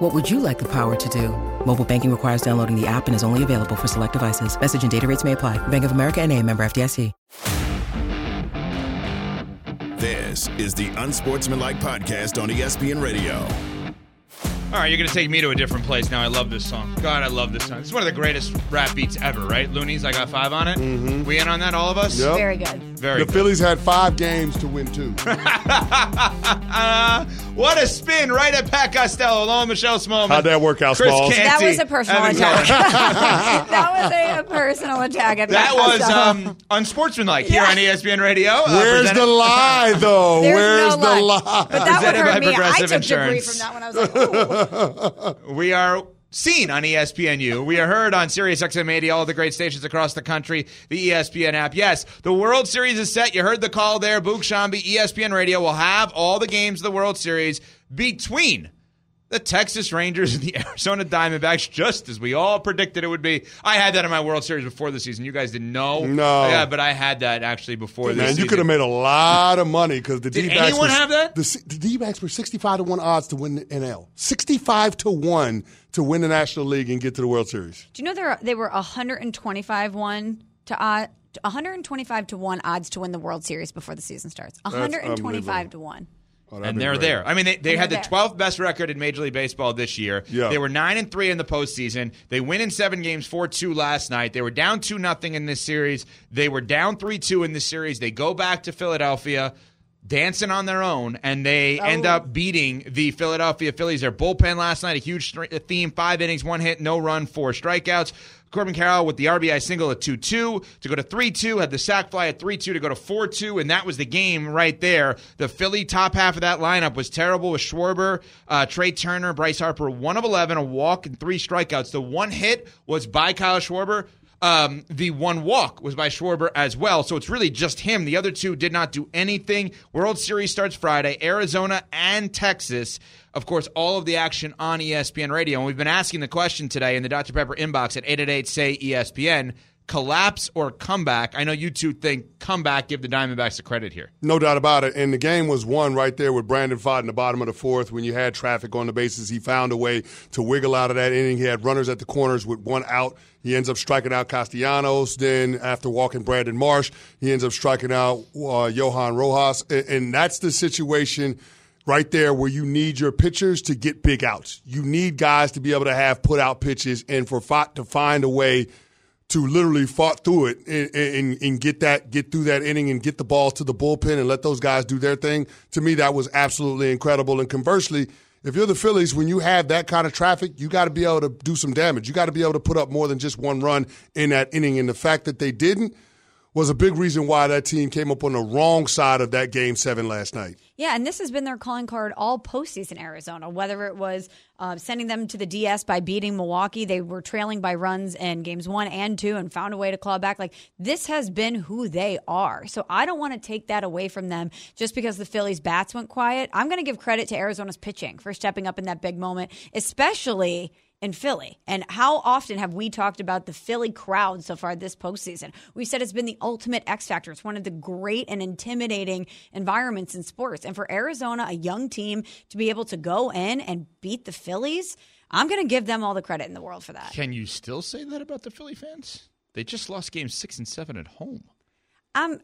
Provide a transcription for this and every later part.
What would you like the power to do? Mobile banking requires downloading the app and is only available for select devices. Message and data rates may apply. Bank of America and a member FDIC. This is the Unsportsmanlike Podcast on ESPN Radio. All right, you're going to take me to a different place now. I love this song. God, I love this song. It's one of the greatest rap beats ever, right? Loonies, I got five on it. Mm-hmm. We in on that, all of us? Yep. Very good. Very The good. Phillies had five games to win two. Uh, what a spin right at Pat Costello, along with Michelle Smallman. How'd that work out, Chris Smalls? Canty, That was a personal attack. That was a, a personal attack. At That Matt was um, unsportsmanlike here Yeah. on ESPN Radio. Uh, Where's the lie, though? There's Where's no the lie. lie? But that would Presented by hurt me. I Progressive took debris Insurance. from that one. I was like, ooh. We are seen on ESPNU. We are heard on Sirius XM 80, all the great stations across the country, the ESPN app. Yes, the World Series is set. You heard the call there. Boog Sciambi, ESPN Radio will have all the games of the World Series between the Texas Rangers and the Arizona Diamondbacks, just as we all predicted it would be. I had that in my World Series before the season. You guys didn't know. No. Yeah, but I had that actually before this Man, season. you could have made a lot of money because the Did D-backs anyone were, have that? The, the D-backs were sixty-five to one odds to win the NL. Sixty-five to one to win the National League and get to the World Series. Do you know there they were 125 one to odd, 125 to one odds to win the World Series before the season starts. 125 to one. Oh, and they're great. there. I mean, they, they had the there. 12th best record in Major League Baseball this year. Yeah. They were nine and three in the postseason. They win in seven games, four two last night. They were down two nothing in this series. They were down three two in this series. They go back to Philadelphia. Dancing on their own, and they oh. end Oh. up beating the Philadelphia Phillies. Their bullpen last night, a huge theme: five innings, one hit, no run, four strikeouts. Corbin Carroll with the RBI single at 2 2 to go to 3 2, had the sac fly at 3 2 to go to 4 2, and that was the game right there. The Philly top half of that lineup was terrible with Schwarber, uh, Trea Turner, Bryce Harper, 1 of 11, a walk, and three strikeouts. The one hit was by Kyle Schwarber. Um, the one walk was by Schwarber as well. So it's really just him. The other two did not do anything. World Series starts Friday. Arizona and Texas. Of course, all of the action on ESPN Radio. And we've been asking the question today in the Dr. Pepper inbox at 888 say ESPN collapse or comeback. I know you two think comeback. Give the Diamondbacks the credit here. No doubt about it. And the game was won right there with Brandon Pfaadt in the bottom of the fourth. When you had traffic on the bases, he found a way to wiggle out of that inning. He had runners at the corners with one out. He ends up striking out Castellanos. Then, after walking Brandon Marsh, he ends up striking out uh, Johan Rojas. And, and that's the situation right there where you need your pitchers to get big outs. You need guys to be able to have put out pitches and for Fott to find a way to literally fought through it and, and, and get that get through that inning and get the ball to the bullpen and let those guys do their thing. To me, that was absolutely incredible. And conversely, if you're the Phillies, when you have that kind of traffic, you got to be able to do some damage. You got to be able to put up more than just one run in that inning. And the fact that they didn't was a big reason why that team came up on the wrong side of that game seven last night. Yeah, and this has been their calling card all postseason Arizona. Whether it was uh, sending them to the DS by beating Milwaukee, they were trailing by runs in games one and two, and found a way to claw back. Like this has been who they are. So I don't want to take that away from them just because the Phillies' bats went quiet. I'm going to give credit to Arizona's pitching for stepping up in that big moment, especially in Philly. And how often have we talked about the Philly crowd so far this postseason? We said it's been the ultimate X factor. It's one of the great and intimidating environments in sports. And for Arizona, a young team, to be able to go in and beat the Phillies, I'm going to give them all the credit in the world for that. Can you still say that about the Philly fans? They just lost games six and seven at home. Um,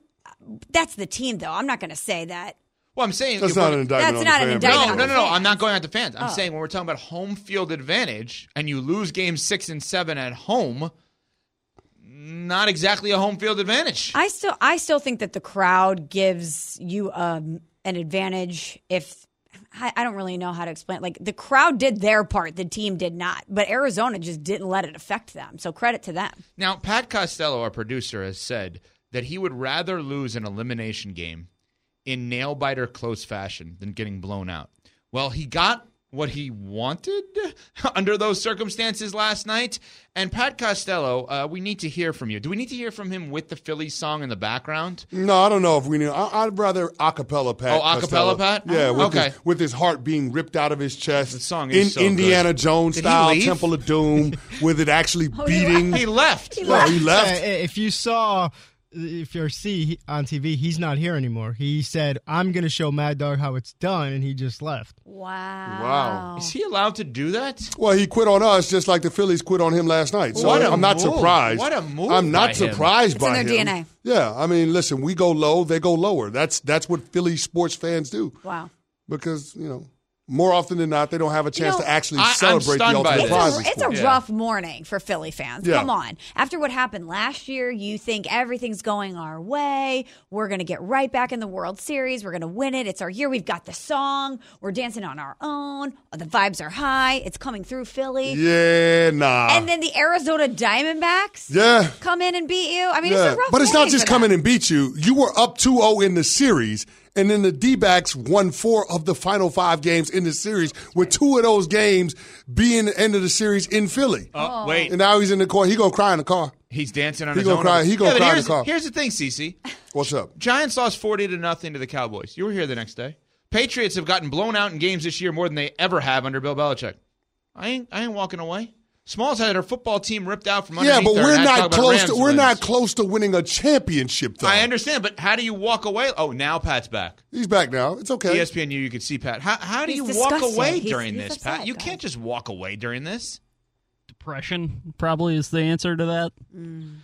that's the team, though. I'm not going to say that. Well, I'm saying That's not an indictment That's on not the an fan indictment. No, no, no, no. I'm not going at the fans. I'm Oh. saying when we're talking about home field advantage and you lose games six and seven at home, not exactly a home field advantage. I still, I still think that the crowd gives you um, an advantage if. I I don't really know how to explain. It. Like the crowd did their part, the team did not. But Arizona just didn't let it affect them. So credit to them. Now, Pat Costello, our producer, has said that he would rather lose an elimination game in nail biter close fashion than getting blown out. Well, he got what he wanted under those circumstances last night. And Pat Costello, uh, we need to hear from you. Do we need to hear from him with the Phillies song in the background? No, I don't know if we need. I, would rather acapella Pat. Oh, acapella Costello. Pat? Yeah, with, okay. his, with his heart being ripped out of his chest. The song is in so Indiana good. Jones Did he style. Temple of Doom, with it actually Oh, he beating. He left. He No, left. he left. Yeah, if you saw, if you see on TV, he's not here anymore. He said, "I'm going to show Mad Dog how it's done," and he just left. Wow. Wow. Is he allowed to do that? Well, he quit on us just like the Phillies quit on him last night. So What a I'm not move. surprised. What a move I'm not by not him. surprised It's by in their him. DNA. Yeah, I mean, listen, we go low, they go lower. That's that's what Philly sports fans do Wow. because you know more often than not they don't have a chance know, to actually I- celebrate the ultimate this. prize. It's a, it's a sports. Yeah. rough morning for Philly fans. Yeah. Come on. After what happened last year, you think everything's going our way. We're going to get right back in the World Series. We're going to win it. It's our year. We've got the song. We're dancing on our own. Oh, the vibes are high. It's coming through Philly. Yeah, nah. And then the Arizona Diamondbacks yeah. come in and beat you. I mean, Yeah, it's a rough but it's not just for come in and beat you. You were up 2-0 in the series, and then the D-backs won four of the final five games in the series, with two of those games being the end of the series in Philly. Uh, oh, wait. And now he's in the car. He gonna cry in the car. He's dancing on He his gonna own. cry- he gonna yeah, but cry in the car. Here's the thing, CC. What's up? Giants lost 40 to nothing to the Cowboys. You were here the next day. Patriots have gotten blown out in games this year more than they ever have under Bill Belichick. I ain't I ain't walking away. Smalls had her football team ripped out from under. Yeah, but her we're and had to talk not close. To, we're wins. not close to winning a championship, though. I understand, but how do you walk away? Oh, now Pat's back. He's back now. It's okay. ESPNU, you can see Pat. How, how do He's you walk away He's- during he's this, upset. Pat? You Go can't just walk away during this. Depression probably is the answer to that. Mm.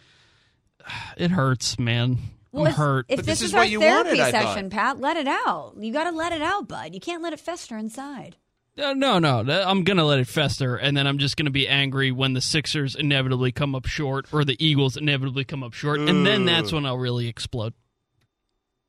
It hurts, man. Well, I'm if- hurt. If But this, this is is what our you therapy wanted, session, Pat, let it out. You got to let it out, bud. You can't let it fester inside. Uh, no, no, I'm gonna let it fester, and then I'm just gonna be angry when the Sixers inevitably come up short, or the Eagles inevitably come up short, and then that's when I'll really explode.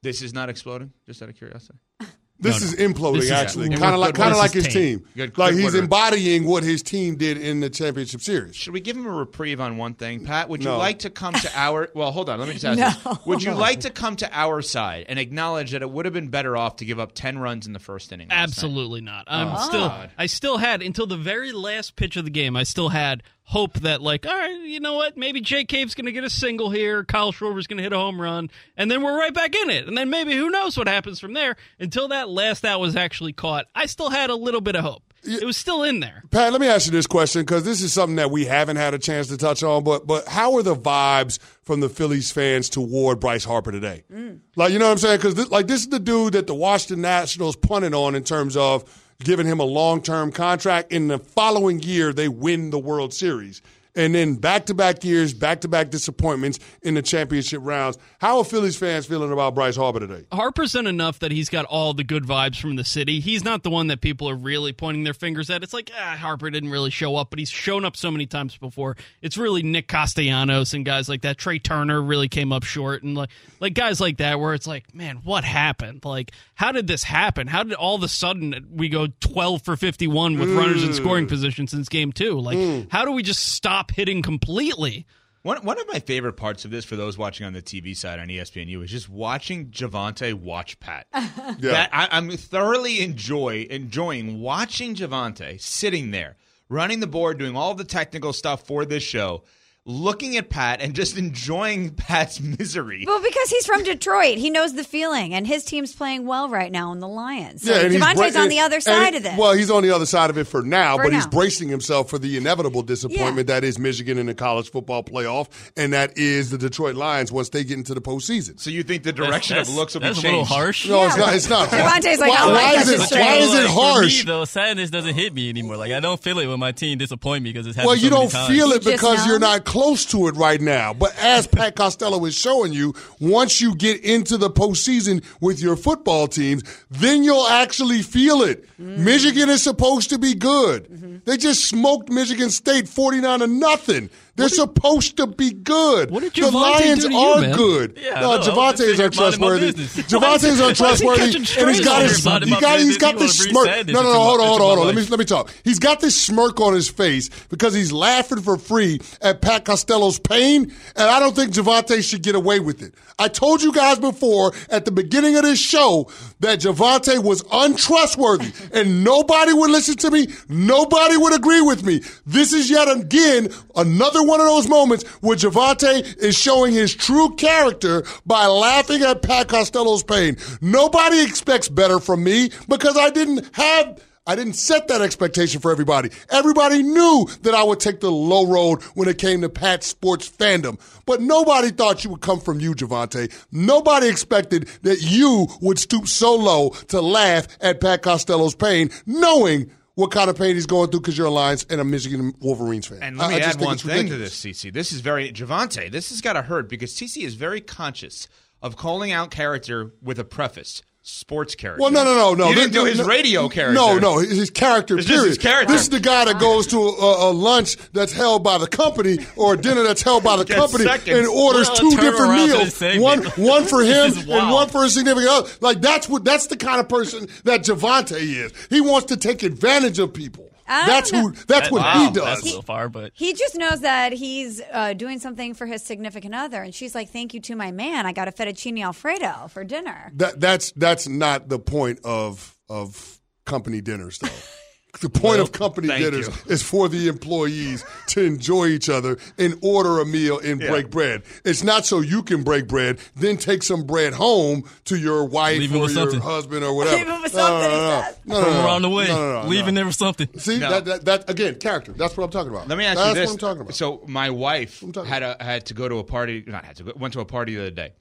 This is not exploding, just out of curiosity. This No, is no. imploding, This is- actually, Yeah. kind of like kind of like his This is team. Good- like good he's work. embodying what his team did in the championship series. Should we give him a reprieve on one thing, Pat? Would you No. like to come to our? Well, hold on. Let me just ask this. Would you like to come to our side and acknowledge that it would have been better off to give up ten runs in the first inning? last night? Absolutely not. I'm Oh, still. I still had until the very last pitch of the game. I still had hope that, like, all right, you know what? Maybe Jake Cave's going to get a single here. Kyle Schwarber's going to hit a home run, and then we're right back in it. And then maybe who knows what happens from there? Until that last out was actually caught, I still had a little bit of hope. It was still in there. Pat, let me ask you this question because this is something that we haven't had a chance to touch on. But but how are the vibes from the Phillies fans toward Bryce Harper today? Mm. Like you know what I'm saying? Because like this is the dude that the Washington Nationals punted on in terms of giving him a long term contract. In the following year, they win the World Series. And then back to back years, back to back disappointments in the championship rounds. How are Phillies fans feeling about Bryce Harper today? Harper's done enough that he's got all the good vibes from the city. He's not the one that people are really pointing their fingers at. It's like, ah, Harper didn't really show up, but he's shown up so many times before. It's really Nick Castellanos and guys like that. Trea Turner really came up short, and like like guys like that, where it's like, man, what happened? Like, how did this happen? How did all of a sudden we go twelve for fifty one with runners in scoring position since game two? Like, how do we just stop hitting completely? One, one of my favorite parts of this for those watching on the TV side on ESPNU is just watching Javante watch Pat. That I, I'm thoroughly enjoy enjoying watching Javante sitting there, running the board, doing all the technical stuff for this show, looking at Pat and just enjoying Pat's misery. Well, because he's from Detroit, he knows the feeling, and his team's playing well right now in the Lions. So and he's Devontae's bra- on the other and- side of this. Well, he's on the other side of it for now, For but he's bracing himself for the inevitable disappointment Yeah. that is Michigan in the college football playoff, and that is the Detroit Lions once they get into the postseason. So you think the direction That's- of looks will be that's changed? a little harsh. No, it's not. It's not. Devontae's like, why, oh, I why that is it? straight. Why is it harsh? For me, though, sadness doesn't hit me anymore. Like I don't feel it when my team disappoint me because it's happened Well, you so many don't times. feel it because know. you're not close to it right now. But as Pat Costello is showing you, once you get into the postseason with your football teams, then you'll actually feel it. Mm-hmm. Michigan is supposed to be good. They just smoked Michigan State 49 to nothing. They're supposed to be good. What did the Lions do to you, are man? good. Yeah, no, I know. Javante is I'm just minding my untrustworthy. business. Javante is untrustworthy, and he's got strays his he got he's got this smirk. breathe No, no, sand no, hold on, hold on, hold on. Let me let me talk. He's got this smirk on his face because he's laughing for free at Pat Costello's pain, and I don't think Javante should get away with it. I told you guys before at the beginning of this show that Javante was untrustworthy, and nobody would listen to me. Nobody would agree with me. This is yet again another one of those moments where Javante is showing his true character by laughing at Pat Costello's pain. Nobody expects better from me because I didn't have. I didn't set that expectation for everybody. Everybody knew that I would take the low road when it came to Pat sports fandom. But nobody thought you would come from you, Javante. Nobody expected that you would stoop so low to laugh at Pat Costello's pain, knowing what kind of pain he's going through because you're a Lions and a Michigan Wolverines fan. And let I- me I just add one thing to this, CC. This is very Javante. This has got to hurt because CC is very conscious of calling out character with a preface. Sports character. Well, no, no, no, no. You didn't do his no, radio character. No, no, his character. It's period. his character. This is the guy that goes to a, a lunch that's held by the company or a dinner that's held by the company seconds. and orders Well, two different meals. One, one for him and one for a significant other. Like that's what that's the kind of person that Javante is. He wants to take advantage of people. I That's don't who. know. That's what Wow, he does. That's a far, but He just knows that he's uh, doing something for his significant other, and she's like, "Thank you to my man. I got a fettuccine alfredo for dinner." That that's that's not the point of of company dinners though. The point of company dinners you. is for the employees to enjoy each other and order a meal and break bread. It's not so you can break bread, then take some bread home to your wife Leave or with your something. husband or whatever. Leave him with No, no, something, no, he no. says. No, no, from no, around the way, no, no, no, leaving no. there with something. See No. that, that that again character. That's what I'm talking about. Let me ask That's you this. what I'm talking about. So my wife I'm talking had a had to go to a party. Not had to go. Went to a party the other day,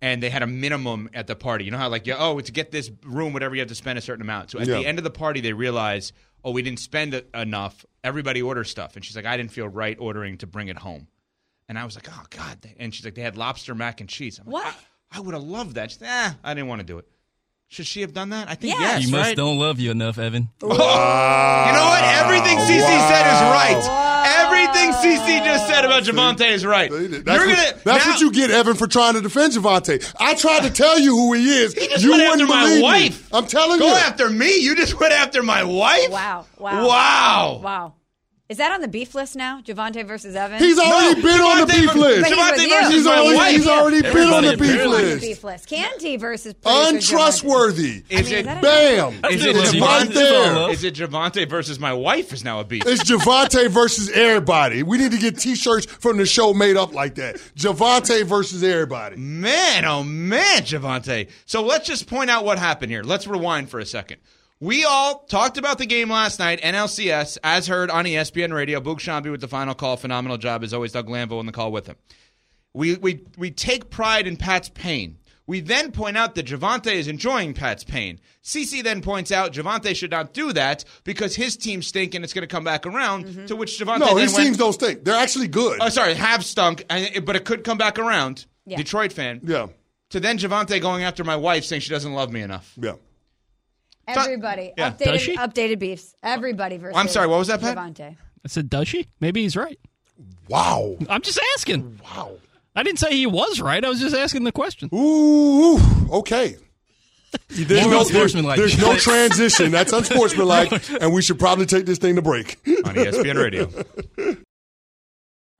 and they had a minimum at the party. You know how like yeah, oh to get this room, whatever you have to spend a certain amount. So at Yeah. the end of the party, they realize oh we didn't spend enough. Everybody orders stuff, and she's like I didn't feel right ordering to bring it home. And I was like, oh God. And she's like, they had lobster mac and cheese. I'm like, What? I, I would have loved that. She's like, eh, I didn't want to do it. Should she have done that? I think Yeah. yes, You must right? don't love you enough, Evan. You know just about Javante is right. That's, You're what, gonna. that's now- what you get, Evan, for trying to defend Javante. I tried to tell you who he is. He just you went wouldn't after my believe me. wife. I'm telling Go you. Go after me. You just went after my wife. Wow! Wow! Wow. Wow! Is that on the beef list now? Javante versus Evan. He's already No, been on the beef ver- list. He's Javante versus He's my already, wife. he's already been on the beef on the list. beef list. Canty versus Untrustworthy. Is it I mean, is Bam. Is Still it love right Javante? there. Is it Javante versus my wife? Is now a beef. It's Javante versus everybody. We need to get T-shirts from the show made up like that. Javante versus everybody. Man, oh man, Javante. So let's just point out what happened here. Let's rewind for a second. We all talked about the game last night, NLCS, as heard on ESPN Radio. Boog Sciambi with the final call. Phenomenal job, as always. Doug Lambo on the call with him. We, we, we take pride in Pat's pain. We then point out that Javante is enjoying Pat's pain. CC then points out Javante should not do that because his team stink and it's going to come back around. Mm-hmm. To which Javante No, then his went, teams don't stink. They're actually good. Oh, sorry, have stunk, but it could come back around. Yeah. Detroit fan. yeah, To then Javante going after my wife saying she doesn't love me enough. yeah. Everybody Yeah. updated Does she? updated beefs. Everybody versus. I'm sorry, what was that, Pat? Javante. I said, does she? Maybe he's right. Wow. I'm just asking. Wow. I didn't say he was right. I was just asking the question. Ooh, okay. There's More no, unsportsmanlike. there's no transition. That's unsportsmanlike, and we should probably take this thing to break. On ESPN Radio.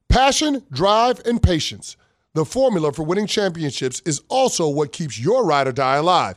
Passion, drive, and patience. The formula for winning championships is also what keeps your ride or die alive.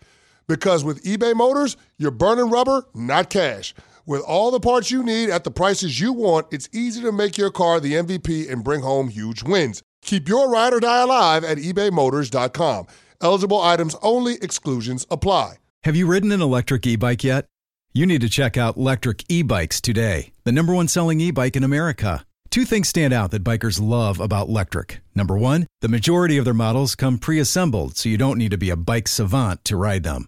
Because with eBay Motors, you're burning rubber, not cash. With all the parts you need at the prices you want, it's easy to make your car the MVP and bring home huge wins. Keep your ride or die alive at ebaymotors.com. Eligible items only, exclusions apply. Have you ridden an electric e bike yet? You need to check out Lectric E Bikes today, the number one selling e bike in America. Two things stand out that bikers love about Lectric. Number one, the majority of their models come pre assembled, so you don't need to be a bike savant to ride them.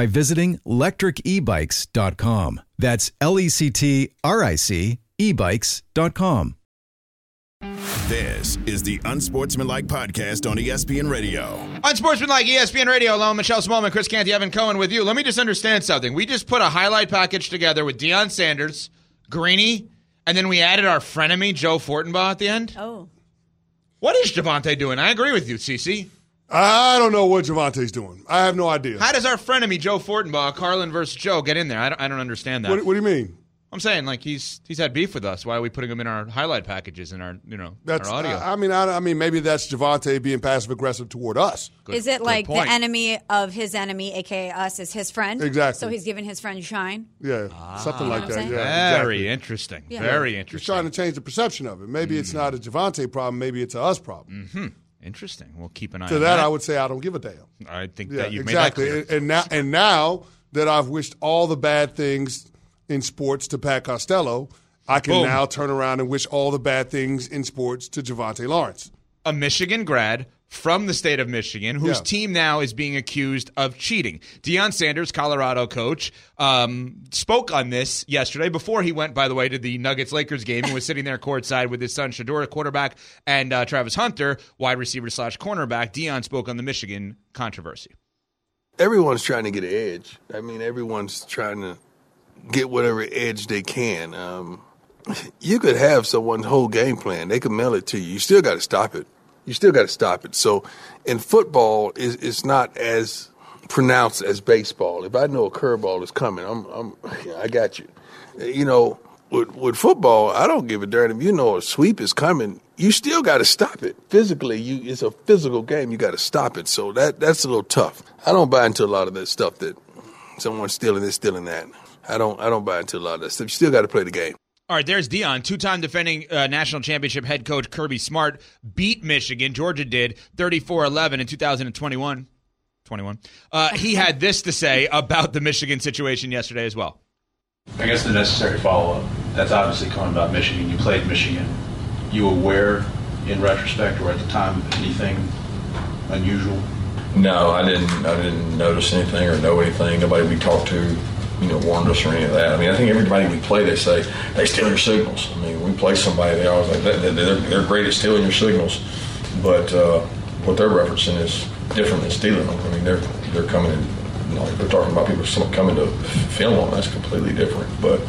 by visiting lectricebikes.com. That's L E C T R I C ebikes.com. This is the Unsportsmanlike Podcast on ESPN Radio. Unsportsmanlike ESPN Radio alone, Michelle Smallman, Chris Canty, Evan Cohen with you. Let me just understand something. We just put a highlight package together with Deion Sanders, Greeny, and then we added our frenemy, Joe Fortenbaugh, at the end. Oh. What is Javante doing? I agree with you, CC. I don't know what Javante's doing. I have no idea. How does our frenemy, Joe Fortenbaugh, Carlin versus Joe, get in there? I don't, I don't understand that. What, what do you mean? I'm saying, like, he's he's had beef with us. Why are we putting him in our highlight packages in our, you know, That's our audio? I, I mean, I, I mean, maybe that's Javante being passive aggressive toward us. Good- is it like point. the enemy of his enemy, aka us, is his friend? Exactly. So he's giving his friend shine. Yeah, something You know like that. I'm Yeah. Very exactly. interesting. Yeah. Very He's interesting. trying to change the perception of it. Maybe it's hmm. not a Javante problem. Maybe it's a us problem. Mm-hmm. Interesting. We'll keep an eye To on that, that. I would say I don't give a damn. I think Yeah, that you've exactly. made that clear. And, and now, and now that I've wished all the bad things in sports to Pat Costello, I can Boom. now turn around and wish all the bad things in sports to Javante Lawrence. a Michigan grad from the state of Michigan whose Yeah. team now is being accused of cheating. Deion Sanders, Colorado coach, um, spoke on this yesterday before he went, by the way, to the Nuggets Lakers game and was sitting there courtside with his son Shedeur, quarterback, and uh, Travis Hunter, wide receiver slash cornerback. Deion spoke on the Michigan controversy. everyone's trying to get an edge. I mean, everyone's trying to get whatever edge they can. Um, you could have someone's whole game plan. They could mail it to you. You still got to stop it. You still got to stop it. So, in football, is it's not as pronounced as baseball. If I know a curveball is coming, I'm, I'm, I got you. You know, with, with football, I don't give a darn if you know a sweep is coming. You still got to stop it physically. You, it's a physical game. You got to stop it. So that that's a little tough. I don't buy into a lot of that stuff that someone's stealing this, stealing that. I don't. I don't buy into a lot of that stuff. You still got to play the game. All right, there's Deion, two-time defending uh, national championship head coach Kirby Smart beat Michigan. Georgia did 34-11 in 2021. 21. Uh, he had this to say about the Michigan situation yesterday as well. I guess the necessary follow-up. That's obviously coming about Michigan. You played Michigan. You aware, in retrospect, or at the time, of anything unusual? No, I didn't. I didn't notice anything or know anything. Nobody we talked to, you know, warned us or any of that. I mean, I think everybody we play, they say they steal your signals. I mean, we play somebody, they always like. They're, they're great at stealing your signals, but uh, what they're referencing is different than stealing them. I mean, they're they're coming in. You know, like they're talking about people coming to film them. That's completely different. But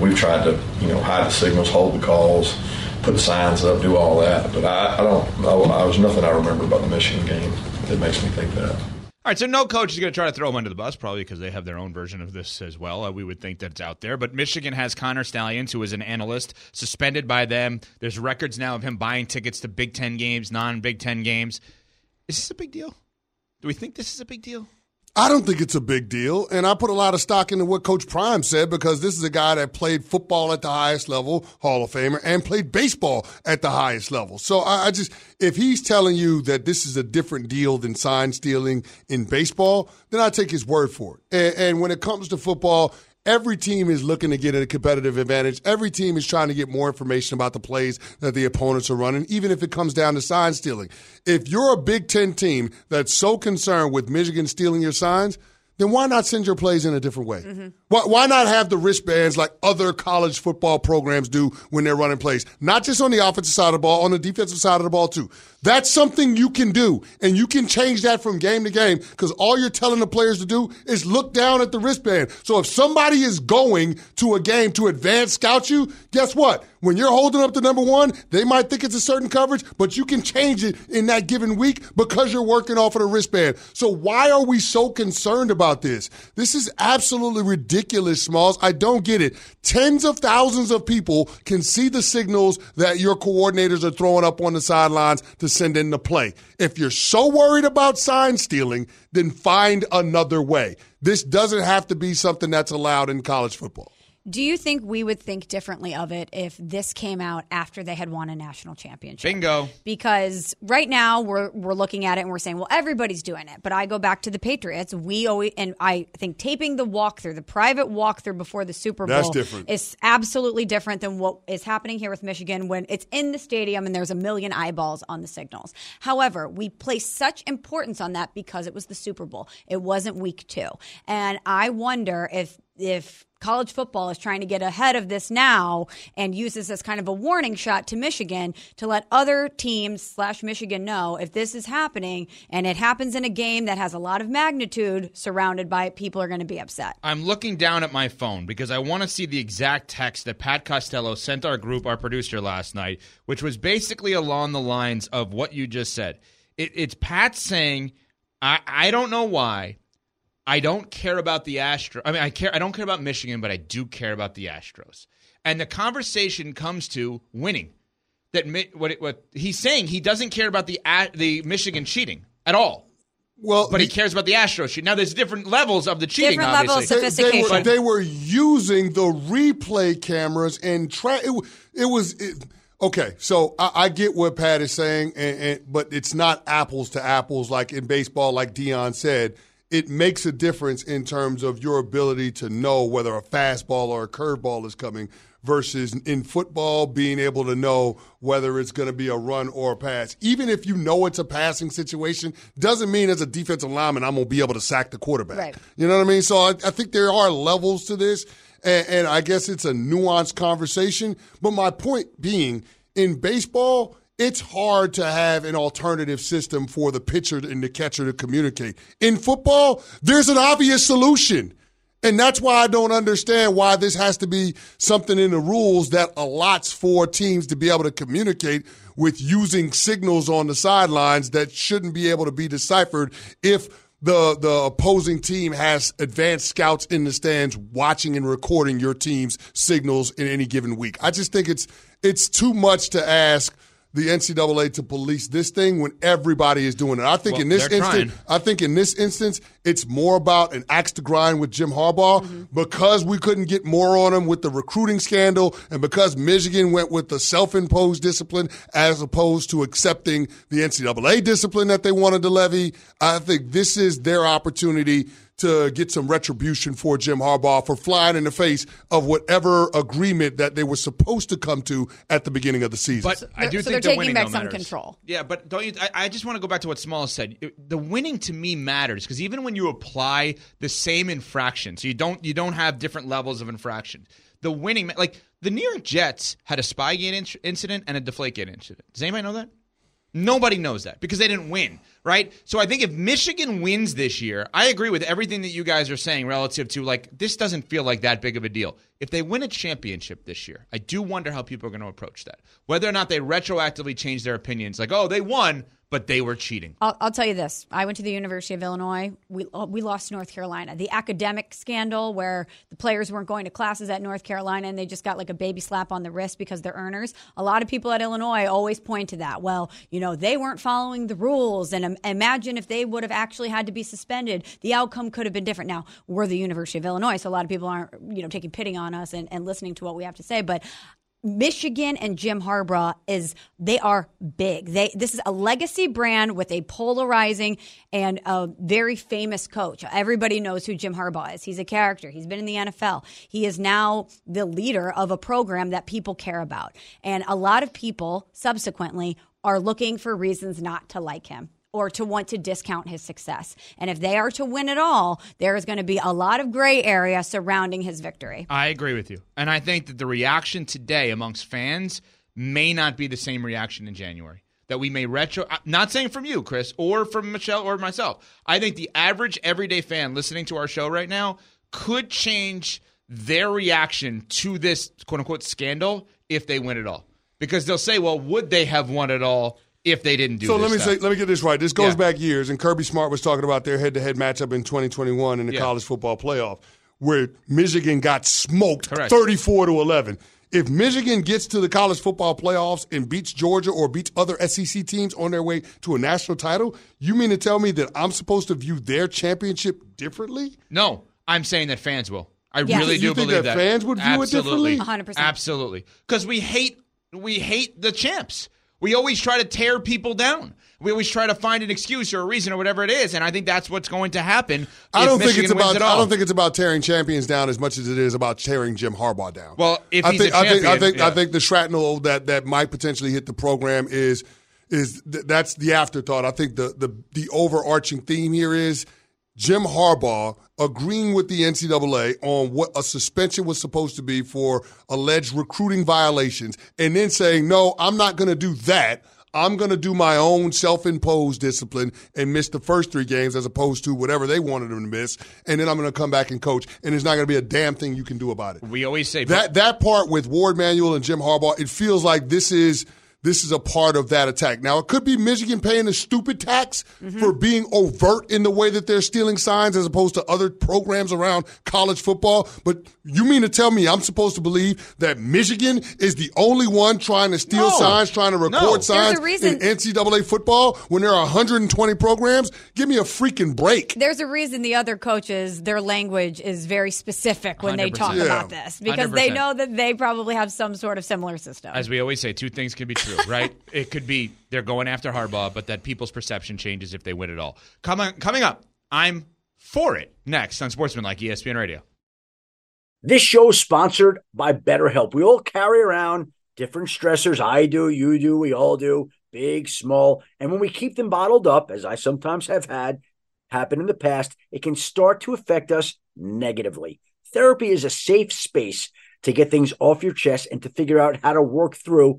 we've tried to, you know, hide the signals, hold the calls, put signs up, do all that. But I, I don't. I, I was nothing I remember about the Michigan game that makes me think that. All right, so no coach is going to try to throw him under the bus, probably because they have their own version of this as well. Uh, we would think that it's out there. But Michigan has Connor Stalions, who is an analyst, suspended by them. There's records now of him buying tickets to Big Ten games, non Big Ten games. Is this a big deal? Do we think this is a big deal? I don't think it's a big deal. And I put a lot of stock into what Coach Prime said because this is a guy that played football at the highest level, Hall of Famer, and played baseball at the highest level. So I, I just, if he's telling you that this is a different deal than sign stealing in baseball, then I take his word for it. And, and when it comes to football, Every team is looking to get a competitive advantage. Every team is trying to get more information about the plays that the opponents are running, even if it comes down to sign stealing. If you're a Big Ten team that's so concerned with Michigan stealing your signs, then why not send your plays in a different way? Why, why not have the wristbands like other college football programs do when they're running plays? Not just on the offensive side of the ball, on the defensive side of the ball too. That's something you can do, and you can change that from game to game because all you're telling the players to do is look down at the wristband. So if somebody is going to a game to advance scout you, guess what? When you're holding up the number one, they might think it's a certain coverage, but you can change it in that given week because you're working off of the wristband. So why are we so concerned about this? This is absolutely ridiculous, Smalls. I don't get it. Tens of thousands of people can see the signals that your coordinators are throwing up on the sidelines to send in the play. If you're so worried about sign stealing, then find another way. This doesn't have to be something that's allowed in college football. Do you think we would think differently of it if this came out after they had won a national championship? Bingo. Because right now we're we're looking at it and we're saying, well, everybody's doing it. But I go back to the Patriots. We always and I think taping the walkthrough, the private walkthrough before the Super Bowl, That's different. is absolutely different than what is happening here with Michigan when it's in the stadium and there's a million eyeballs on the signals. However, we place such importance on that because it was the Super Bowl. It wasn't week two, and I wonder if if college football is trying to get ahead of this now and use this as kind of a warning shot to Michigan to let other teams slash Michigan know if this is happening and it happens in a game that has a lot of magnitude surrounded by it, people are going to be upset. I'm looking down at my phone because I want to see the exact text that Pat Costello sent our group, our producer, last night, which was basically along the lines of what you just said. It, it's Pat saying, I, I don't know why. I don't care about the Astros. I mean, I care. I don't care about Michigan, but I do care about the Astros. And the conversation comes to winning. That what it, what he's saying, he doesn't care about the the Michigan cheating at all. Well, but he cares about the Astros cheating. Now, there's different levels of the cheating. Different level of obviously. They, they were, they were using the replay cameras and tra- it, it was it, okay. So I, I get what Pat is saying, and, and, but it's not apples to apples like in baseball, like Deion said. It makes a difference in terms of your ability to know whether a fastball or a curveball is coming versus in football being able to know whether it's going to be a run or a pass. Even if you know it's a passing situation, doesn't mean as a defensive lineman I'm going to be able to sack the quarterback. Right. You know what I mean? So I, I think there are levels to this, and, and I guess it's a nuanced conversation. But my point being, in baseball, it's hard to have an alternative system for the pitcher and the catcher to communicate. In football, there's an obvious solution. And that's why I don't understand why this has to be something in the rules that allots for teams to be able to communicate with using signals on the sidelines that shouldn't be able to be deciphered if the the opposing team has advanced scouts in the stands watching and recording your team's signals in any given week. I just think it's it's too much to ask the NCAA to police this thing when everybody is doing it. I think Well, in this instance, trying. I think in this instance, it's more about an axe to grind with Jim Harbaugh Mm-hmm. because we couldn't get more on him with the recruiting scandal and because Michigan went with the self-imposed discipline as opposed to accepting the NCAA discipline that they wanted to levy. I think this is their opportunity to get some retribution for Jim Harbaugh for flying in the face of whatever agreement that they were supposed to come to at the beginning of the season. But I do so think they're the taking winning back though some matters. control. Yeah, but don't you? I, I just want to go back to what Small said. It- The winning to me matters because even when you apply the same infraction, so you don't you don't have different levels of infraction. The winning, like the New York Jets, had a Spygate in- incident and a Deflategate incident. Does anybody know that? Nobody knows that because they didn't win, right? So I think if Michigan wins this year, I agree with everything that you guys are saying relative to like this doesn't feel like that big of a deal. If they win a championship this year, I do wonder how people are going to approach that. Whether or not they retroactively change their opinions, like, oh, they won, but they were cheating. I'll, I'll tell you this. I went to the University of Illinois. We uh, we lost North Carolina. The academic scandal where the players weren't going to classes at North Carolina and they just got like a baby slap on the wrist because they're earners. A lot of people at Illinois always point to that. Well, you know, they weren't following the rules and um, imagine if they would have actually had to be suspended, the outcome could have been different. Now, we're the University of Illinois, so a lot of people aren't, you know, taking pity on us and, and listening to what we have to say, but Michigan and Jim Harbaugh is they are big. They this is a legacy brand with a polarizing and a very famous coach. Everybody knows who Jim Harbaugh is. He's a character. He's been in the NFL. He is now the leader of a program that people care about. And a lot of people subsequently are looking for reasons not to like him or to want to discount his success. And if they are to win it all, there is going to be a lot of gray area surrounding his victory. I agree with you. And I think that the reaction today amongst fans may not be the same reaction in January. That we may retro, uh, not saying from you, Chris, or from Michelle or myself. I think the average everyday fan listening to our show right now could change their reaction to this quote unquote scandal if they win it all because they'll say, well, would they have won it all if they didn't do So this let me stuff? say, let me get this right. This goes Yeah. back years, and Kirby Smart was talking about their head-to-head matchup in 2021 in the Yeah. college football playoff, where Michigan got smoked, Correct. 34 to 11. If Michigan gets to the college football playoffs and beats Georgia or beats other SEC teams on their way to a national title, you mean to tell me that I'm supposed to view their championship differently? No, I'm saying that fans will. I Yes. really You do think believe that that fans would view it differently? 100%. Absolutely, because we hate we hate the champs. We always try to tear people down. We always try to find an excuse or a reason or whatever it is, and I think that's what's going to happen. I don't think it's about. I don't think it's about tearing champions down as much as it is about tearing Jim Harbaugh down. Well, if I he's think, a I think, I champion, think, I yeah. think the shrapnel that that might potentially hit the program is is th- that's the afterthought. I think the the the overarching theme here is Jim Harbaugh agreeing with the NCAA on what a suspension was supposed to be for alleged recruiting violations, and then saying, "No, I'm not going to do that." I'm going to do my own self imposed discipline and miss the first three games as opposed to whatever they wanted them to miss. And then I'm going to come back and coach. And there's not going to be a damn thing you can do about it. We always say That that part with Warde Manuel and Jim Harbaugh, it feels like this is this is a part of that attack. Now it could be Michigan paying a stupid tax for being overt in the way that they're stealing signs as opposed to other programs around college football. But you mean to tell me I'm supposed to believe that Michigan is the only one trying to steal No. signs, trying to record No. Signs in NCAA football when there are 120 programs? Give me a freaking break. There's a reason the other coaches, their language is very specific when they 100%. talk Yeah. about this because they 100%. know that they probably have some sort of similar system. As we always say, two things can be true, right? it could be they're going after Harbaugh, but that people's perception changes if they win it all. Coming coming up, I'm for it next on Sportsman like ESPN Radio. This show is sponsored by BetterHelp. We all carry around different stressors. I do, you do, we all do, big, small. And when we keep them bottled up, as I sometimes have had happen in the past, it can start to affect us negatively. Therapy is a safe space to get things off your chest and to figure out how to work through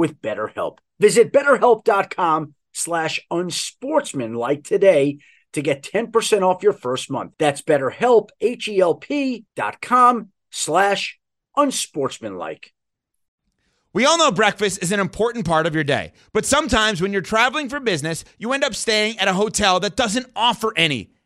with BetterHelp. Visit betterhelp.com slash unsportsmanlike today to get 10% off your first month. That's betterhelp, H-E-L-P dot com slash unsportsmanlike. We all know breakfast is an important part of your day, but sometimes when you're traveling for business, you end up staying at a hotel that doesn't offer any.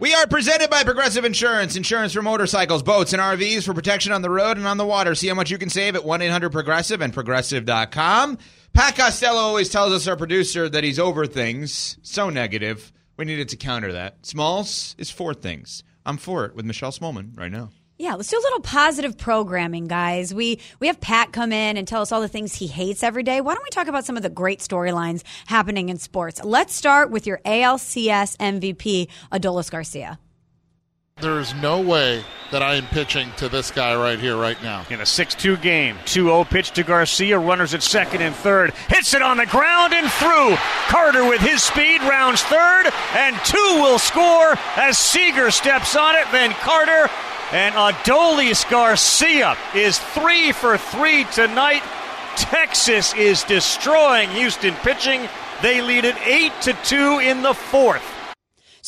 We are presented by Progressive Insurance. Insurance for motorcycles, boats, and RVs for protection on the road and on the water. See how much you can save at 1 800 Progressive and Progressive.com. Pat Costello always tells us, our producer, that he's over things. So negative. We needed to counter that. Smalls is for things. I'm for it with Michelle Smallman right now. Yeah, let's do a little positive programming, guys. We we have Pat come in and tell us all the things he hates every day. Why don't we talk about some of the great storylines happening in sports? Let's start with your ALCS MVP, Adolis Garcia. There's no way that I am pitching to this guy right here, right now. In a 6 2 game, 2 0 pitch to Garcia, runners at second and third. Hits it on the ground and through. Carter with his speed rounds third, and two will score as Seager steps on it. Then Carter and Adolis Garcia is three for three tonight. Texas is destroying Houston pitching. They lead it 8 to 2 in the fourth.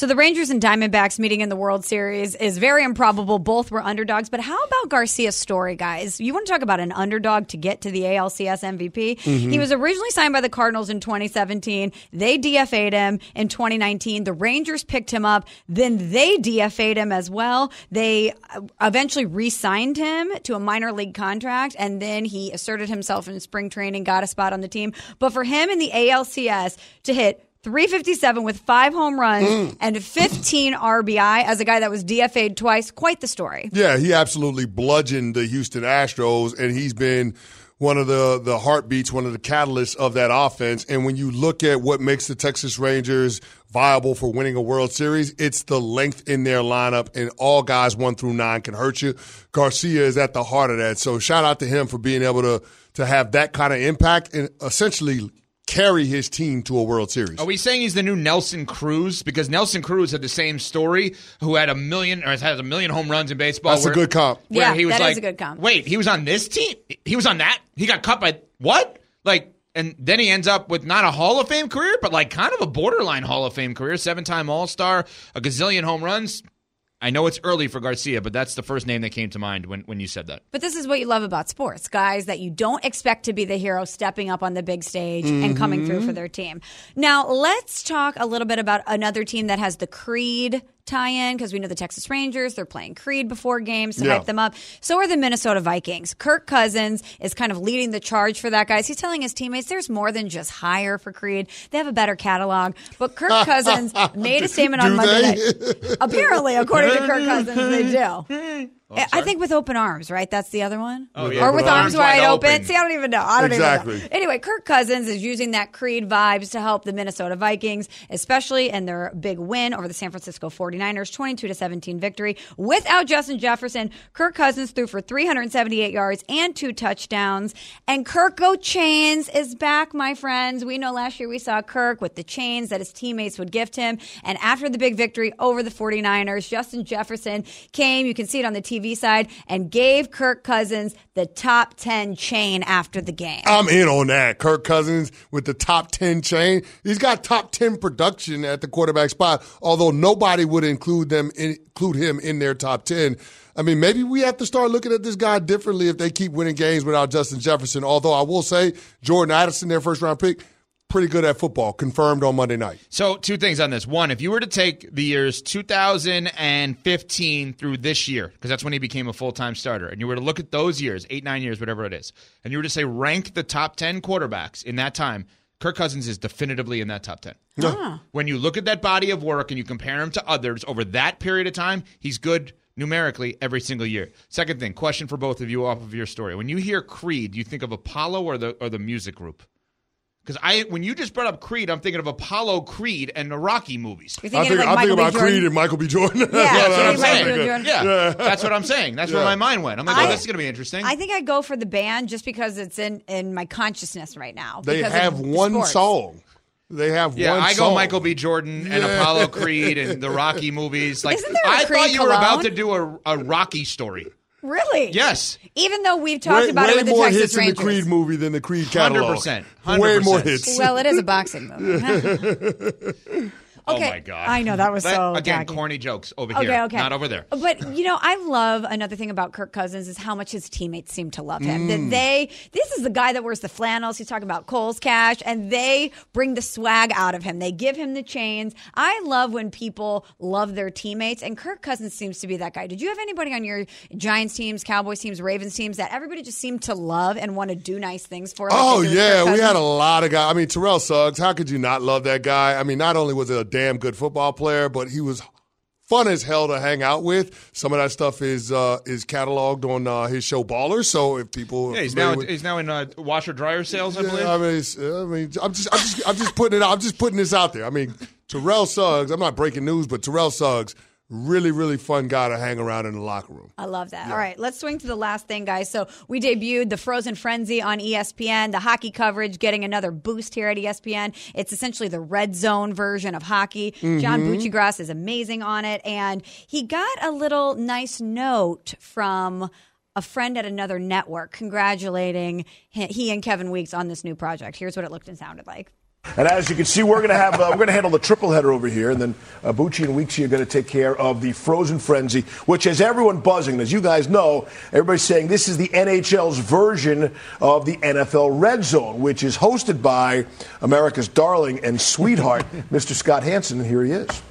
So the Rangers and Diamondbacks meeting in the World Series is very improbable. Both were underdogs. But how about Garcia's story, guys? You want to talk about an underdog to get to the ALCS MVP? Mhm. He was originally signed by the Cardinals in 2017. They DFA'd him in 2019. The Rangers picked him up. Then they DFA'd him as well. They uh, eventually re-signed him to a minor league contract, and then he asserted himself in spring training, got a spot on the team. But for him in the ALCS to hit 357 with five home runs Mm. and 15 RBI as a guy that was DFA'd twice, quite the story. Yeah, he absolutely bludgeoned the Houston Astros, and he's been one of the the heartbeats, one of the catalysts of that offense. And when you look at what makes the Texas Rangers viable for winning a World Series, it's the length in their lineup, and all guys one through nine can hurt you. Garcia is at the heart of that. So shout out to him for being able to to have that kind of impact and essentially carry his team to a World Series. Are we saying he's the new Nelson Cruz? Because Nelson Cruz had the same story, who had a million or has a million home runs in baseball. That's a good comp. Where Yeah, he was that is like, a good comp. Wait, he was on this team? He was on that? He got cut by what? Like, and then he ends up with not a Hall of Fame career, but like kind of a borderline Hall of Fame career. Seven time All Star, a gazillion home runs. I know it's early for Garcia, but that's the first name that came to mind when, when you said that. But this is what you love about sports guys that you don't expect to be the hero stepping up on the big stage and coming through for mm-hmm. their team. Now, let's talk a little bit about another team that has the Creed tie in because we know the Texas Rangers, they're playing Creed before games to Yeah. hype them up. So are the Minnesota Vikings. Kirk Cousins is kind of leading the charge for that, guys. He's telling his teammates there's more than just Higher for Creed, they have a better catalog. But Kirk Cousins made a statement on Monday night. Apparently, according to Kirk Cousins, they do. Oh, I think with open arms, right? That's the other one. Oh, yeah. Or with With arms arms wide open. open. See, I don't even know. I don't Exactly. even know. Anyway, Kirk Cousins is using that Creed vibes to help the Minnesota Vikings, especially in their big win over the San Francisco 49ers, 22 to 17 victory. Without Justin Jefferson, Kirk Cousins threw for 378 yards and two touchdowns. And Kirk Chains is back, my friends. We know last year we saw Kirk with the chains that his teammates would gift him. And after the big victory over the 49ers, Justin Jefferson came, you can see it on the TV side, and gave Kirk Cousins the top 10 chain after the game. I'm in on that. Kirk Cousins with the top 10 chain. He's got top 10 production at the quarterback spot, although nobody would include them in, include him in their top 10. I mean, maybe we have to start looking at this guy differently if they keep winning games without Justin Jefferson. Although I will say Jordan Addison, their first round pick, pretty good at football, confirmed on Monday night. So, two things on this. One, if you were to take the years 2015 through this year, because that's when he became a full time starter, and you were to look at those years, eight, nine years, whatever it is, and you were to say rank the top 10 quarterbacks in that time, Kirk Cousins is definitively in that top 10. Ah. When you look at that body of work and you compare him to others over that period of time, he's good numerically every single year. Second thing, question for both of you off of your story. When you hear Creed, do you think of Apollo or the or the music group? Because I, when you just brought up Creed, I'm thinking of Apollo Creed and the Rocky movies. I think, I think about Creed and Michael B. Jordan. that's what I'm Michael saying. B. Jordan. Yeah, that's what I'm saying. That's where my mind went. I'm like, oh, I- oh, this is going to be interesting. I think I go for the band just because it's in, in my consciousness right now. They because have one sports. song. They have yeah, one I song. go Michael B. Jordan and Yeah. Apollo Creed and the Rocky movies. Like, Isn't there a I Creed thought you were about cologne? to do a, a Rocky story. Really? Yes. Even though we've talked way, about way it with the more Texas hits Rangers. in the Creed movie than the Creed catalog. 100%. Way 100%. more hits. Well, it is a boxing movie. Oh my god! I know, that was so again tacky. corny jokes over Okay, here, okay. not over there. But you know, I love another thing about Kirk Cousins is how much his teammates seem to love him. That Mm. they, this is the guy that wears the flannels. He's talking about Cole's cash, and they bring the swag out of him. They give him the chains. I love when people love their teammates, and Kirk Cousins seems to be that guy. Did you have anybody on your Giants teams, Cowboys teams, Ravens teams that everybody just seemed to love and want to do nice things for? like Oh they did with yeah, we had a lot of guys. I mean, Terrell Suggs. How could you not love that guy? I mean, not only was it a damn good football player, but he was fun as hell to hang out with. Some of that stuff is uh, is cataloged on uh, his show Ballers. So if people, Yeah, he's now with- he's now in uh, washer dryer sales, I Yeah, believe. I mean, it's- I mean, I'm just, I'm just, I'm just putting it out. I'm just putting this out there. I mean, Terrell Suggs. I'm not breaking news, but Terrell Suggs, really, really fun guy to hang around in the locker room. I love that. All right, let's swing to the last thing, guys. So we debuted the Frozen Frenzy on ESPN, the hockey coverage getting another boost here at ESPN. It's essentially the red zone version of hockey. John Mhm. Buccigross is amazing on it, and he got a little nice note from a friend at another network congratulating he and Kevin Weekes on this new project. Here's what it looked and sounded like. And as you can see, we're going to have uh, we're going to handle the triple header over here, and then uh, Bucci and Weeksy are going to take care of the Frozen Frenzy, which has everyone buzzing. As you guys know, everybody's saying this is the NHL's version of the NFL Red Zone, which is hosted by America's darling and sweetheart, Mr. Scott Hanson, and here he is.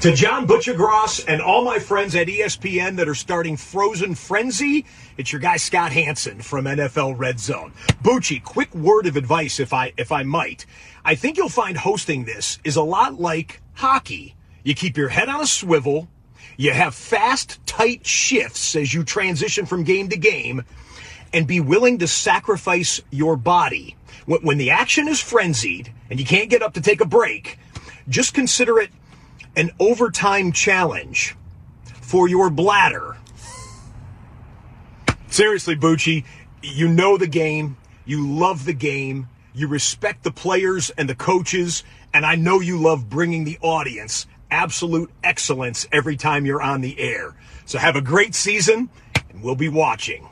To John Buccigross and all my friends at ESPN that are starting Frozen Frenzy, it's your guy Scott Hanson from NFL Red Zone. Bucci, quick word of advice if I if I might. I think you'll find hosting this is a lot like hockey. You keep your head on a swivel, you have fast, tight shifts as you transition from game to game, and be willing to sacrifice your body. When the action is frenzied and you can't get up to take a break, just consider it an overtime challenge for your bladder. Seriously, Bucci, you know the game, you love the game, you respect the players and the coaches, and I know you love bringing the audience absolute excellence every time you're on the air. So have a great season, and we'll be watching.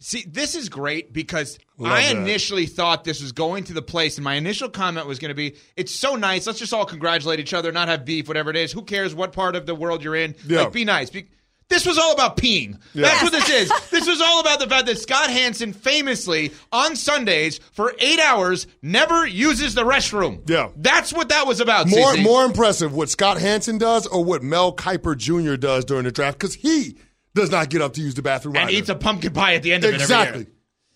See, this is great because Love I that. initially thought this was going to the place, and my initial comment was going to be, "It's so nice. Let's just all congratulate each other, not have beef, whatever it is. Who cares what part of the world you're in? Yeah. Like, be nice." Be- this was all about peeing. Yeah. That's what this is. this was all about the fact that Scott Hanson famously on Sundays for eight hours never uses the restroom. Yeah. That's what that was about. More CC. more impressive what Scott Hanson does or what Mel Kiper Jr. does during the draft because he does not get up to use the bathroom and either. eats a pumpkin pie at the end of it. every exactly.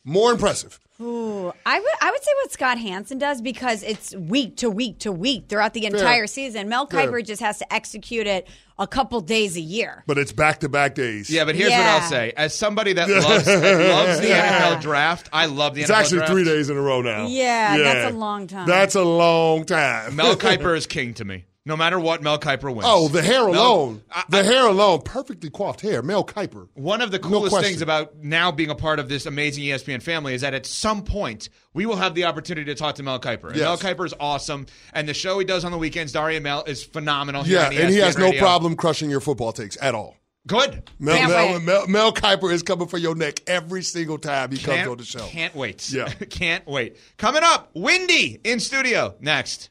More impressive. Ooh, I would I would say what Scott Hanson does because it's week to week to week throughout the entire season. Mel Fair. Kiper just has to execute it a couple days a year. But it's back to back days. Yeah, but here's Yeah. what I'll say: as somebody that loves, loves the Yeah. NFL draft, I love the NFL draft. It's NFL actually draft. three days in a row now. Yeah, that's a long time. That's a long time. Mel Kiper is king to me. No matter what, Mel Kiper wins. Oh, the hair Mel- alone. I- the hair alone. Perfectly coiffed hair. Mel Kiper. One of the coolest question. things about now being a part of this amazing ESPN family is that at some point we will have the opportunity to talk to Mel Kiper. And Yes. Mel Kiper is awesome, and the show he does on the weekends, Dari and Mel, is phenomenal. Yeah, and he ESPN has no problem crushing your football takes at all. Good. Mel, Can't Mel, wait. Mel, Mel Kiper is coming for your neck every single time he comes Can't, on the show. can't wait. Yeah. can't wait. Coming up, Windy in studio next.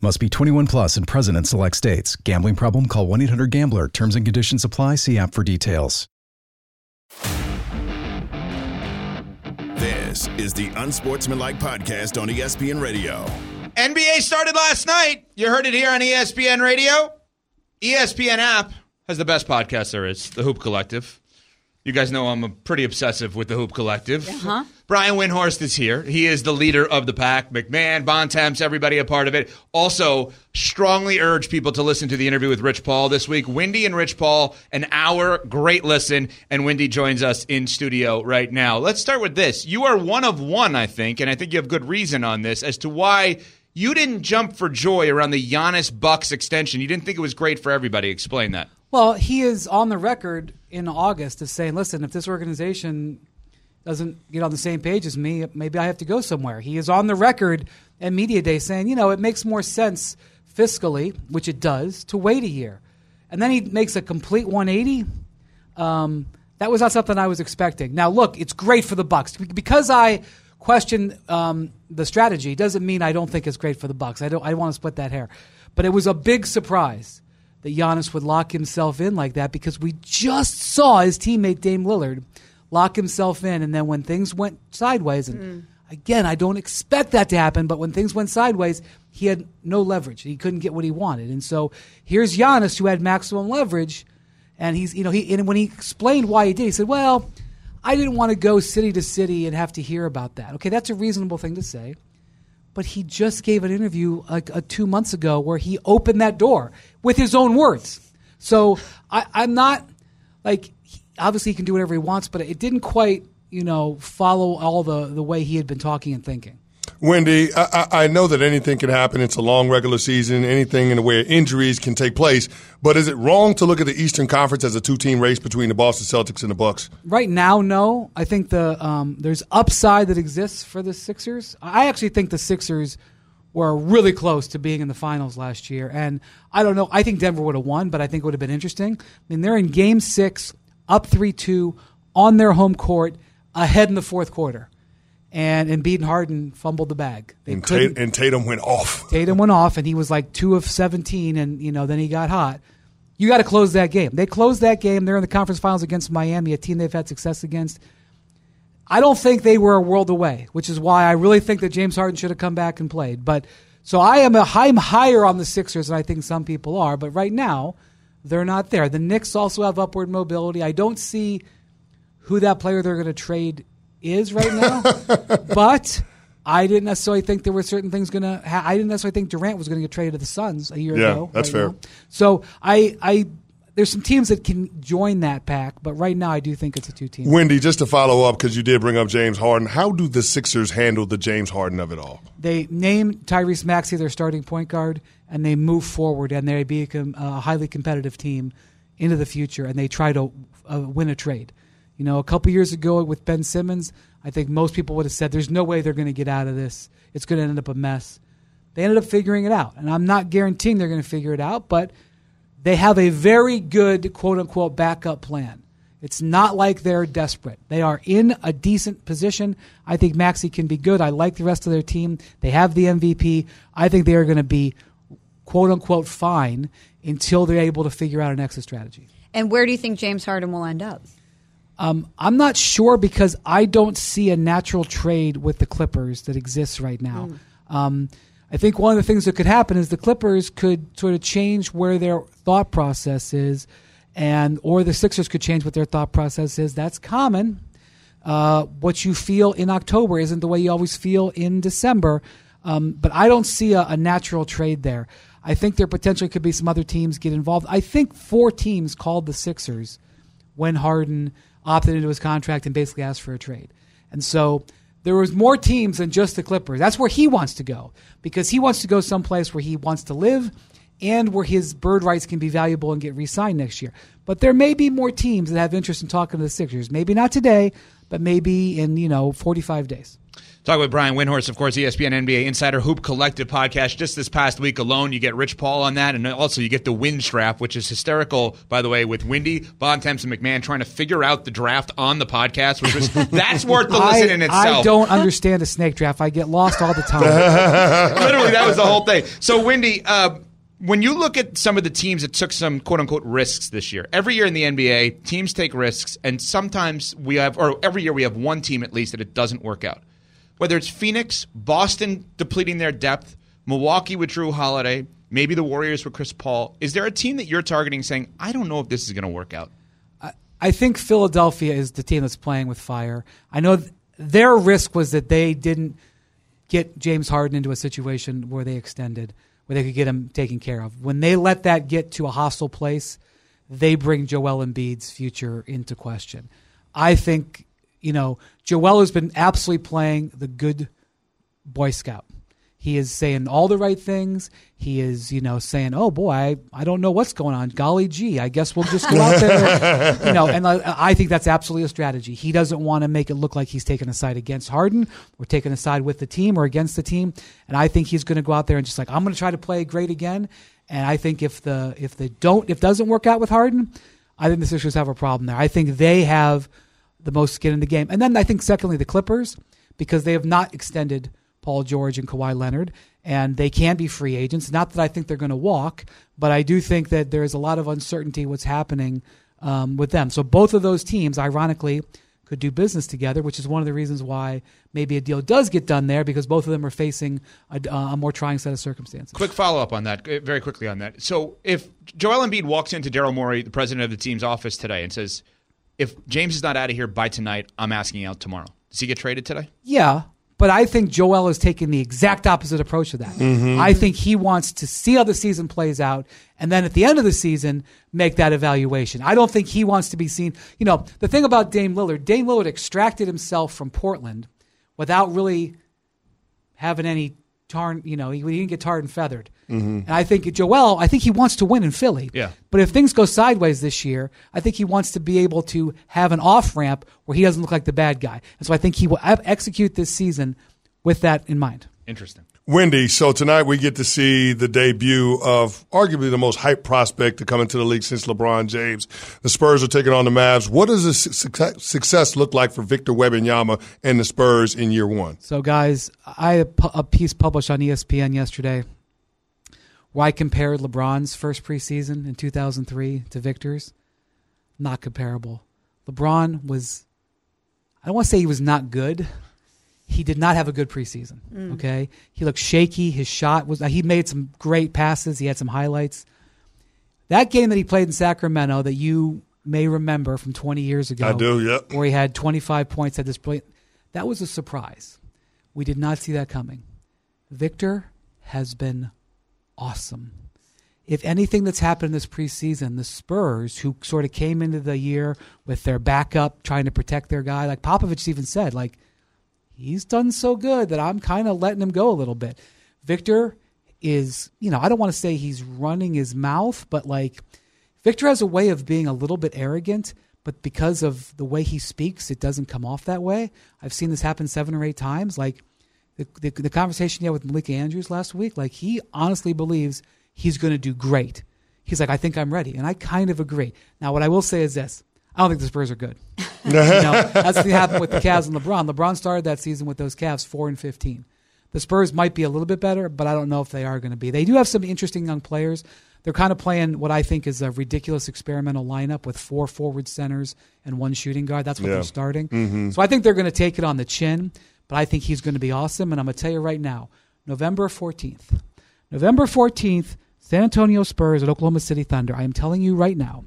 Must be 21 plus and present in select states. Gambling problem? Call 1 800 Gambler. Terms and conditions apply. See app for details. This is the Unsportsmanlike Podcast on ESPN Radio. NBA started last night. You heard it here on ESPN Radio. ESPN app has the best podcast there is, the Hoop Collective. You guys know I'm pretty obsessive with the Hoop Collective. Uh-huh. Brian Windhorst is here. He is the leader of the pack. McMahon, Bontemps, everybody a part of it. Also, strongly urge people to listen to the interview with Rich Paul this week. Windy and Rich Paul, an hour, great listen. And Windy joins us in studio right now. Let's start with this. You are one of one, I think, and I think you have good reason on this as to why you didn't jump for joy around the Giannis Bucks extension. You didn't think it was great for everybody. Explain that. Well, he is on the record in August as saying, listen, if this organization doesn't get on the same page as me, maybe I have to go somewhere. He is on the record at Media Day saying, you know, it makes more sense fiscally, which it does, to wait a year. And then he makes a complete 180. Um, that was not something I was expecting. Now, look, it's great for the Bucks because I question um, the strategy. Doesn't mean I don't think it's great for the Bucks. I don't. I want to split that hair, but it was a big surprise that Giannis would lock himself in like that because we just saw his teammate Dame Lillard lock himself in, and then when things went sideways, and again, I don't expect that to happen, but when things went sideways, he had no leverage. He couldn't get what he wanted, and so here's Giannis who had maximum leverage, and he's you know he and when he explained why he did, he said, "Well, I didn't want to go city to city and have to hear about that. Okay, that's a reasonable thing to say. But he just gave an interview like uh, two months ago where he opened that door with his own words. So I, I'm not like obviously he can do whatever he wants, but it didn't quite you know follow all the the way he had been talking and thinking. Windy, I, I know that anything can happen. It's a long regular season. Anything in the way of injuries can take place. But is it wrong to look at the Eastern Conference as a two-team race between the Boston Celtics and the Bucks? Right now, no. I think the um, there's upside that exists for the Sixers. I actually think the Sixers were really close to being in the finals last year, and I don't know. I think Denver would have won, but I think it would have been interesting. I mean, they're in Game Six, up three two on their home court, ahead in the fourth quarter, and Embiid and Harden fumbled the bag. They And, Tat- and Tatum went off. Tatum went off, and he was like two of seventeen, and you know then he got hot. You got to close that game. They closed that game. They're in the conference finals against Miami, a team they've had success against. I don't think they were a world away, which is why I really think that James Harden should have come back and played. But so I am a I'm higher on the Sixers than I think some people are. But right now, they're not there. The Knicks also have upward mobility. I don't see who that player they're going to trade is right now, but I didn't necessarily think there were certain things going to. Ha- I didn't necessarily think Durant was going to get traded to the Suns a year Yeah, ago. that's right fair. now. So I, I, there's some teams that can join that pack, but right now I do think it's a two team. Windy, just to follow up, because you did bring up James Harden, how do the Sixers handle the James Harden of it all? They name Tyrese Maxey their starting point guard, and they move forward, and they become a highly competitive team into the future, and they try to uh, win a trade. You know, a couple years ago with Ben Simmons, I think most people would have said, "There's no way they're going to get out of this. It's going to end up a mess." They ended up figuring it out, and I'm not guaranteeing they're going to figure it out, but they have a very good quote unquote backup plan. It's not like they're desperate. They are in a decent position. I think Maxey can be good. I like the rest of their team. They have the MVP. I think they are going to be quote unquote fine until they're able to figure out an exit strategy. And where do you think James Harden will end up? Um, I'm not sure because I don't see a natural trade with the Clippers that exists right now. Um, I think one of the things that could happen is the Clippers could sort of change where their thought process is, and or the Sixers could change what their thought process is. That's common. Uh, what you feel in October isn't the way you always feel in December. Um, but I don't see a, a natural trade there. I think there potentially could be some other teams get involved. I think four teams called the Sixers when Harden opted into his contract and basically asked for a trade. And so there was more teams than just the Clippers. That's where he wants to go because he wants to go someplace where he wants to live and where his bird rights can be valuable and get re-signed next year. But there may be more teams that have interest in talking to the Sixers. Maybe not today, but maybe in, you know, 45 days. Talk with Brian Windhorst, of course, ESPN NBA Insider Hoop Collective podcast. Just this past week alone, you get Rich Paul on that, and also you get the wind strap, which is hysterical, by the way, with Windy, Bontemps, and McMahon trying to figure out the draft on the podcast, which was that's worth the listen I, in itself. I don't understand a snake draft. I get lost all the time. Literally, that was the whole thing. So, Windy, uh, when you look at some of the teams that took some quote unquote risks this year, every year in the NBA, teams take risks, and sometimes we have, or every year we have one team at least that it doesn't work out. Whether it's Phoenix, Boston depleting their depth, Milwaukee with Jrue Holiday, maybe the Warriors with Chris Paul, is there a team that you're targeting saying, I don't know if this is going to work out? I think Philadelphia is the team that's playing with fire. I know th- their risk was that they didn't get James Harden into a situation where they extended, where they could get him taken care of. When they let that get to a hostile place, they bring Joel Embiid's future into question. I think, you know, Joel has been absolutely playing the good Boy Scout. He is saying all the right things. He is, you know, saying, "Oh boy, I, I don't know what's going on. Golly gee, I guess we'll just go out there." you know, and I, I think that's absolutely a strategy. He doesn't want to make it look like he's taking a side against Harden or taking a side with the team or against the team. And I think he's going to go out there and just like, "I'm going to try to play great again." And I think if the if they don't if doesn't work out with Harden, I think the Sixers have a problem there. I think they have the most skin in the game. And then I think secondly the Clippers because they have not extended Paul George and Kawhi Leonard and they can be free agents. Not that I think they're going to walk, but I do think that there is a lot of uncertainty what's happening um, with them. So both of those teams, ironically, could do business together, which is one of the reasons why maybe a deal does get done there because both of them are facing a, a more trying set of circumstances. Quick follow up on that, uh, very quickly on that. So, if Joel Embiid walks into Daryl Morey, the president of the team's office today, and says, if James is not out of here by tonight, I'm asking out tomorrow. Does he get traded today? Yeah, but I think Joel is taking the exact opposite approach to that. Mhm. I think he wants to see how the season plays out, and then at the end of the season, make that evaluation. I don't think he wants to be seen. You know, the thing about Dame Lillard, Dame Lillard extracted himself from Portland without really having any tarn. You know, he, he didn't get tarred and feathered. Mm-hmm. And I think Joel, I think he wants to win in Philly. Yeah. But if things go sideways this year, I think he wants to be able to have an off ramp where he doesn't look like the bad guy. And so I think he will execute this season with that in mind. Interesting. Windy, so tonight we get to see the debut of arguably the most hyped prospect to come into the league since LeBron James. The Spurs are taking on the Mavs. What does the su- success- look like for Victor Wembanyama and Yama and the Spurs in year one? So, guys, I had a piece published on ESPN yesterday where I compared LeBron's first preseason in 2003 to Victor's. Not comparable. LeBron was, I don't want to say he was not good. He did not have a good preseason. Mm. Okay. He looked shaky. His shot was, he made some great passes. He had some highlights. That game that he played in Sacramento that you may remember from 20 years ago. I do, yep. Where he had 25 points, at this point. That was a surprise. We did not see that coming. Victor has been awesome. If anything that's happened in this preseason, the Spurs, who sort of came into the year with their backup trying to protect their guy, like Popovich even said, like, he's done so good that I'm kind of letting him go a little bit. Victor is, you know, I don't want to say he's running his mouth, but like Victor has a way of being a little bit arrogant, but because of the way he speaks, it doesn't come off that way. I've seen this happen seven or eight times. Like the, the, the conversation he had with Malika Andrews last week, like he honestly believes he's going to do great. He's like, I think I'm ready. And I kind of agree. Now, what I will say is this I don't think the Spurs are good. you know, that's what happened with the Cavs and LeBron. LeBron started that season with those Cavs 4 and 15. The Spurs might be a little bit better, but I don't know if they are going to be. They do have some interesting young players. They're kind of playing what I think is a ridiculous experimental lineup with four forward centers and one shooting guard. That's what Yeah. they're starting. Mhm. So I think they're going to take it on the chin, but I think he's going to be awesome. And I'm going to tell you right now, November 14th, November 14th, San Antonio Spurs at Oklahoma City Thunder. I am telling you right now,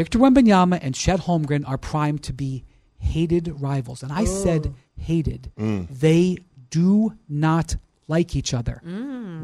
Victor Wembanyama and Chet Holmgren are primed to be hated rivals. And I said hated. Mm. They do not like each other.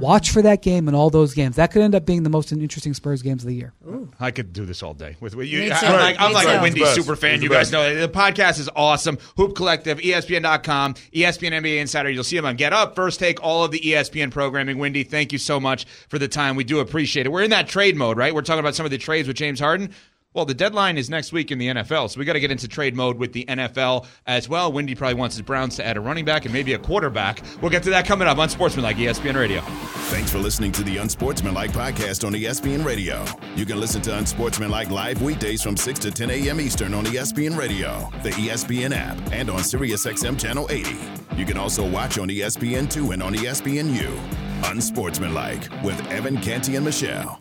Watch for that game and all those games. That could end up being the most interesting Spurs games of the year. I could do this all day with, with you. Me I'm like, I'm like a Windy It's super fan. You guys best. know the podcast is awesome. Hoop Collective, ESPN.com, ESPN NBA Insider. You'll see them on Get Up, First Take, all of the ESPN programming. Windy, thank you so much for the time. We do appreciate it. We're in that trade mode, right? We're talking about some of the trades with James Harden. Well, the deadline is next week in the NFL, so we got to get into trade mode with the NFL as well. Windy probably wants his Browns to add a running back and maybe a quarterback. We'll get to that coming up on Sportsmanlike ESPN Radio. Thanks for listening to the Unsportsmanlike podcast on ESPN Radio. You can listen to Unsportsmanlike live weekdays from 6 to 10 a.m. Eastern on ESPN Radio, the ESPN app, and on SiriusXM Channel 80. You can also watch on E ESPN2 and on ESPNU. Unsportsmanlike with Evan Canty and Michelle.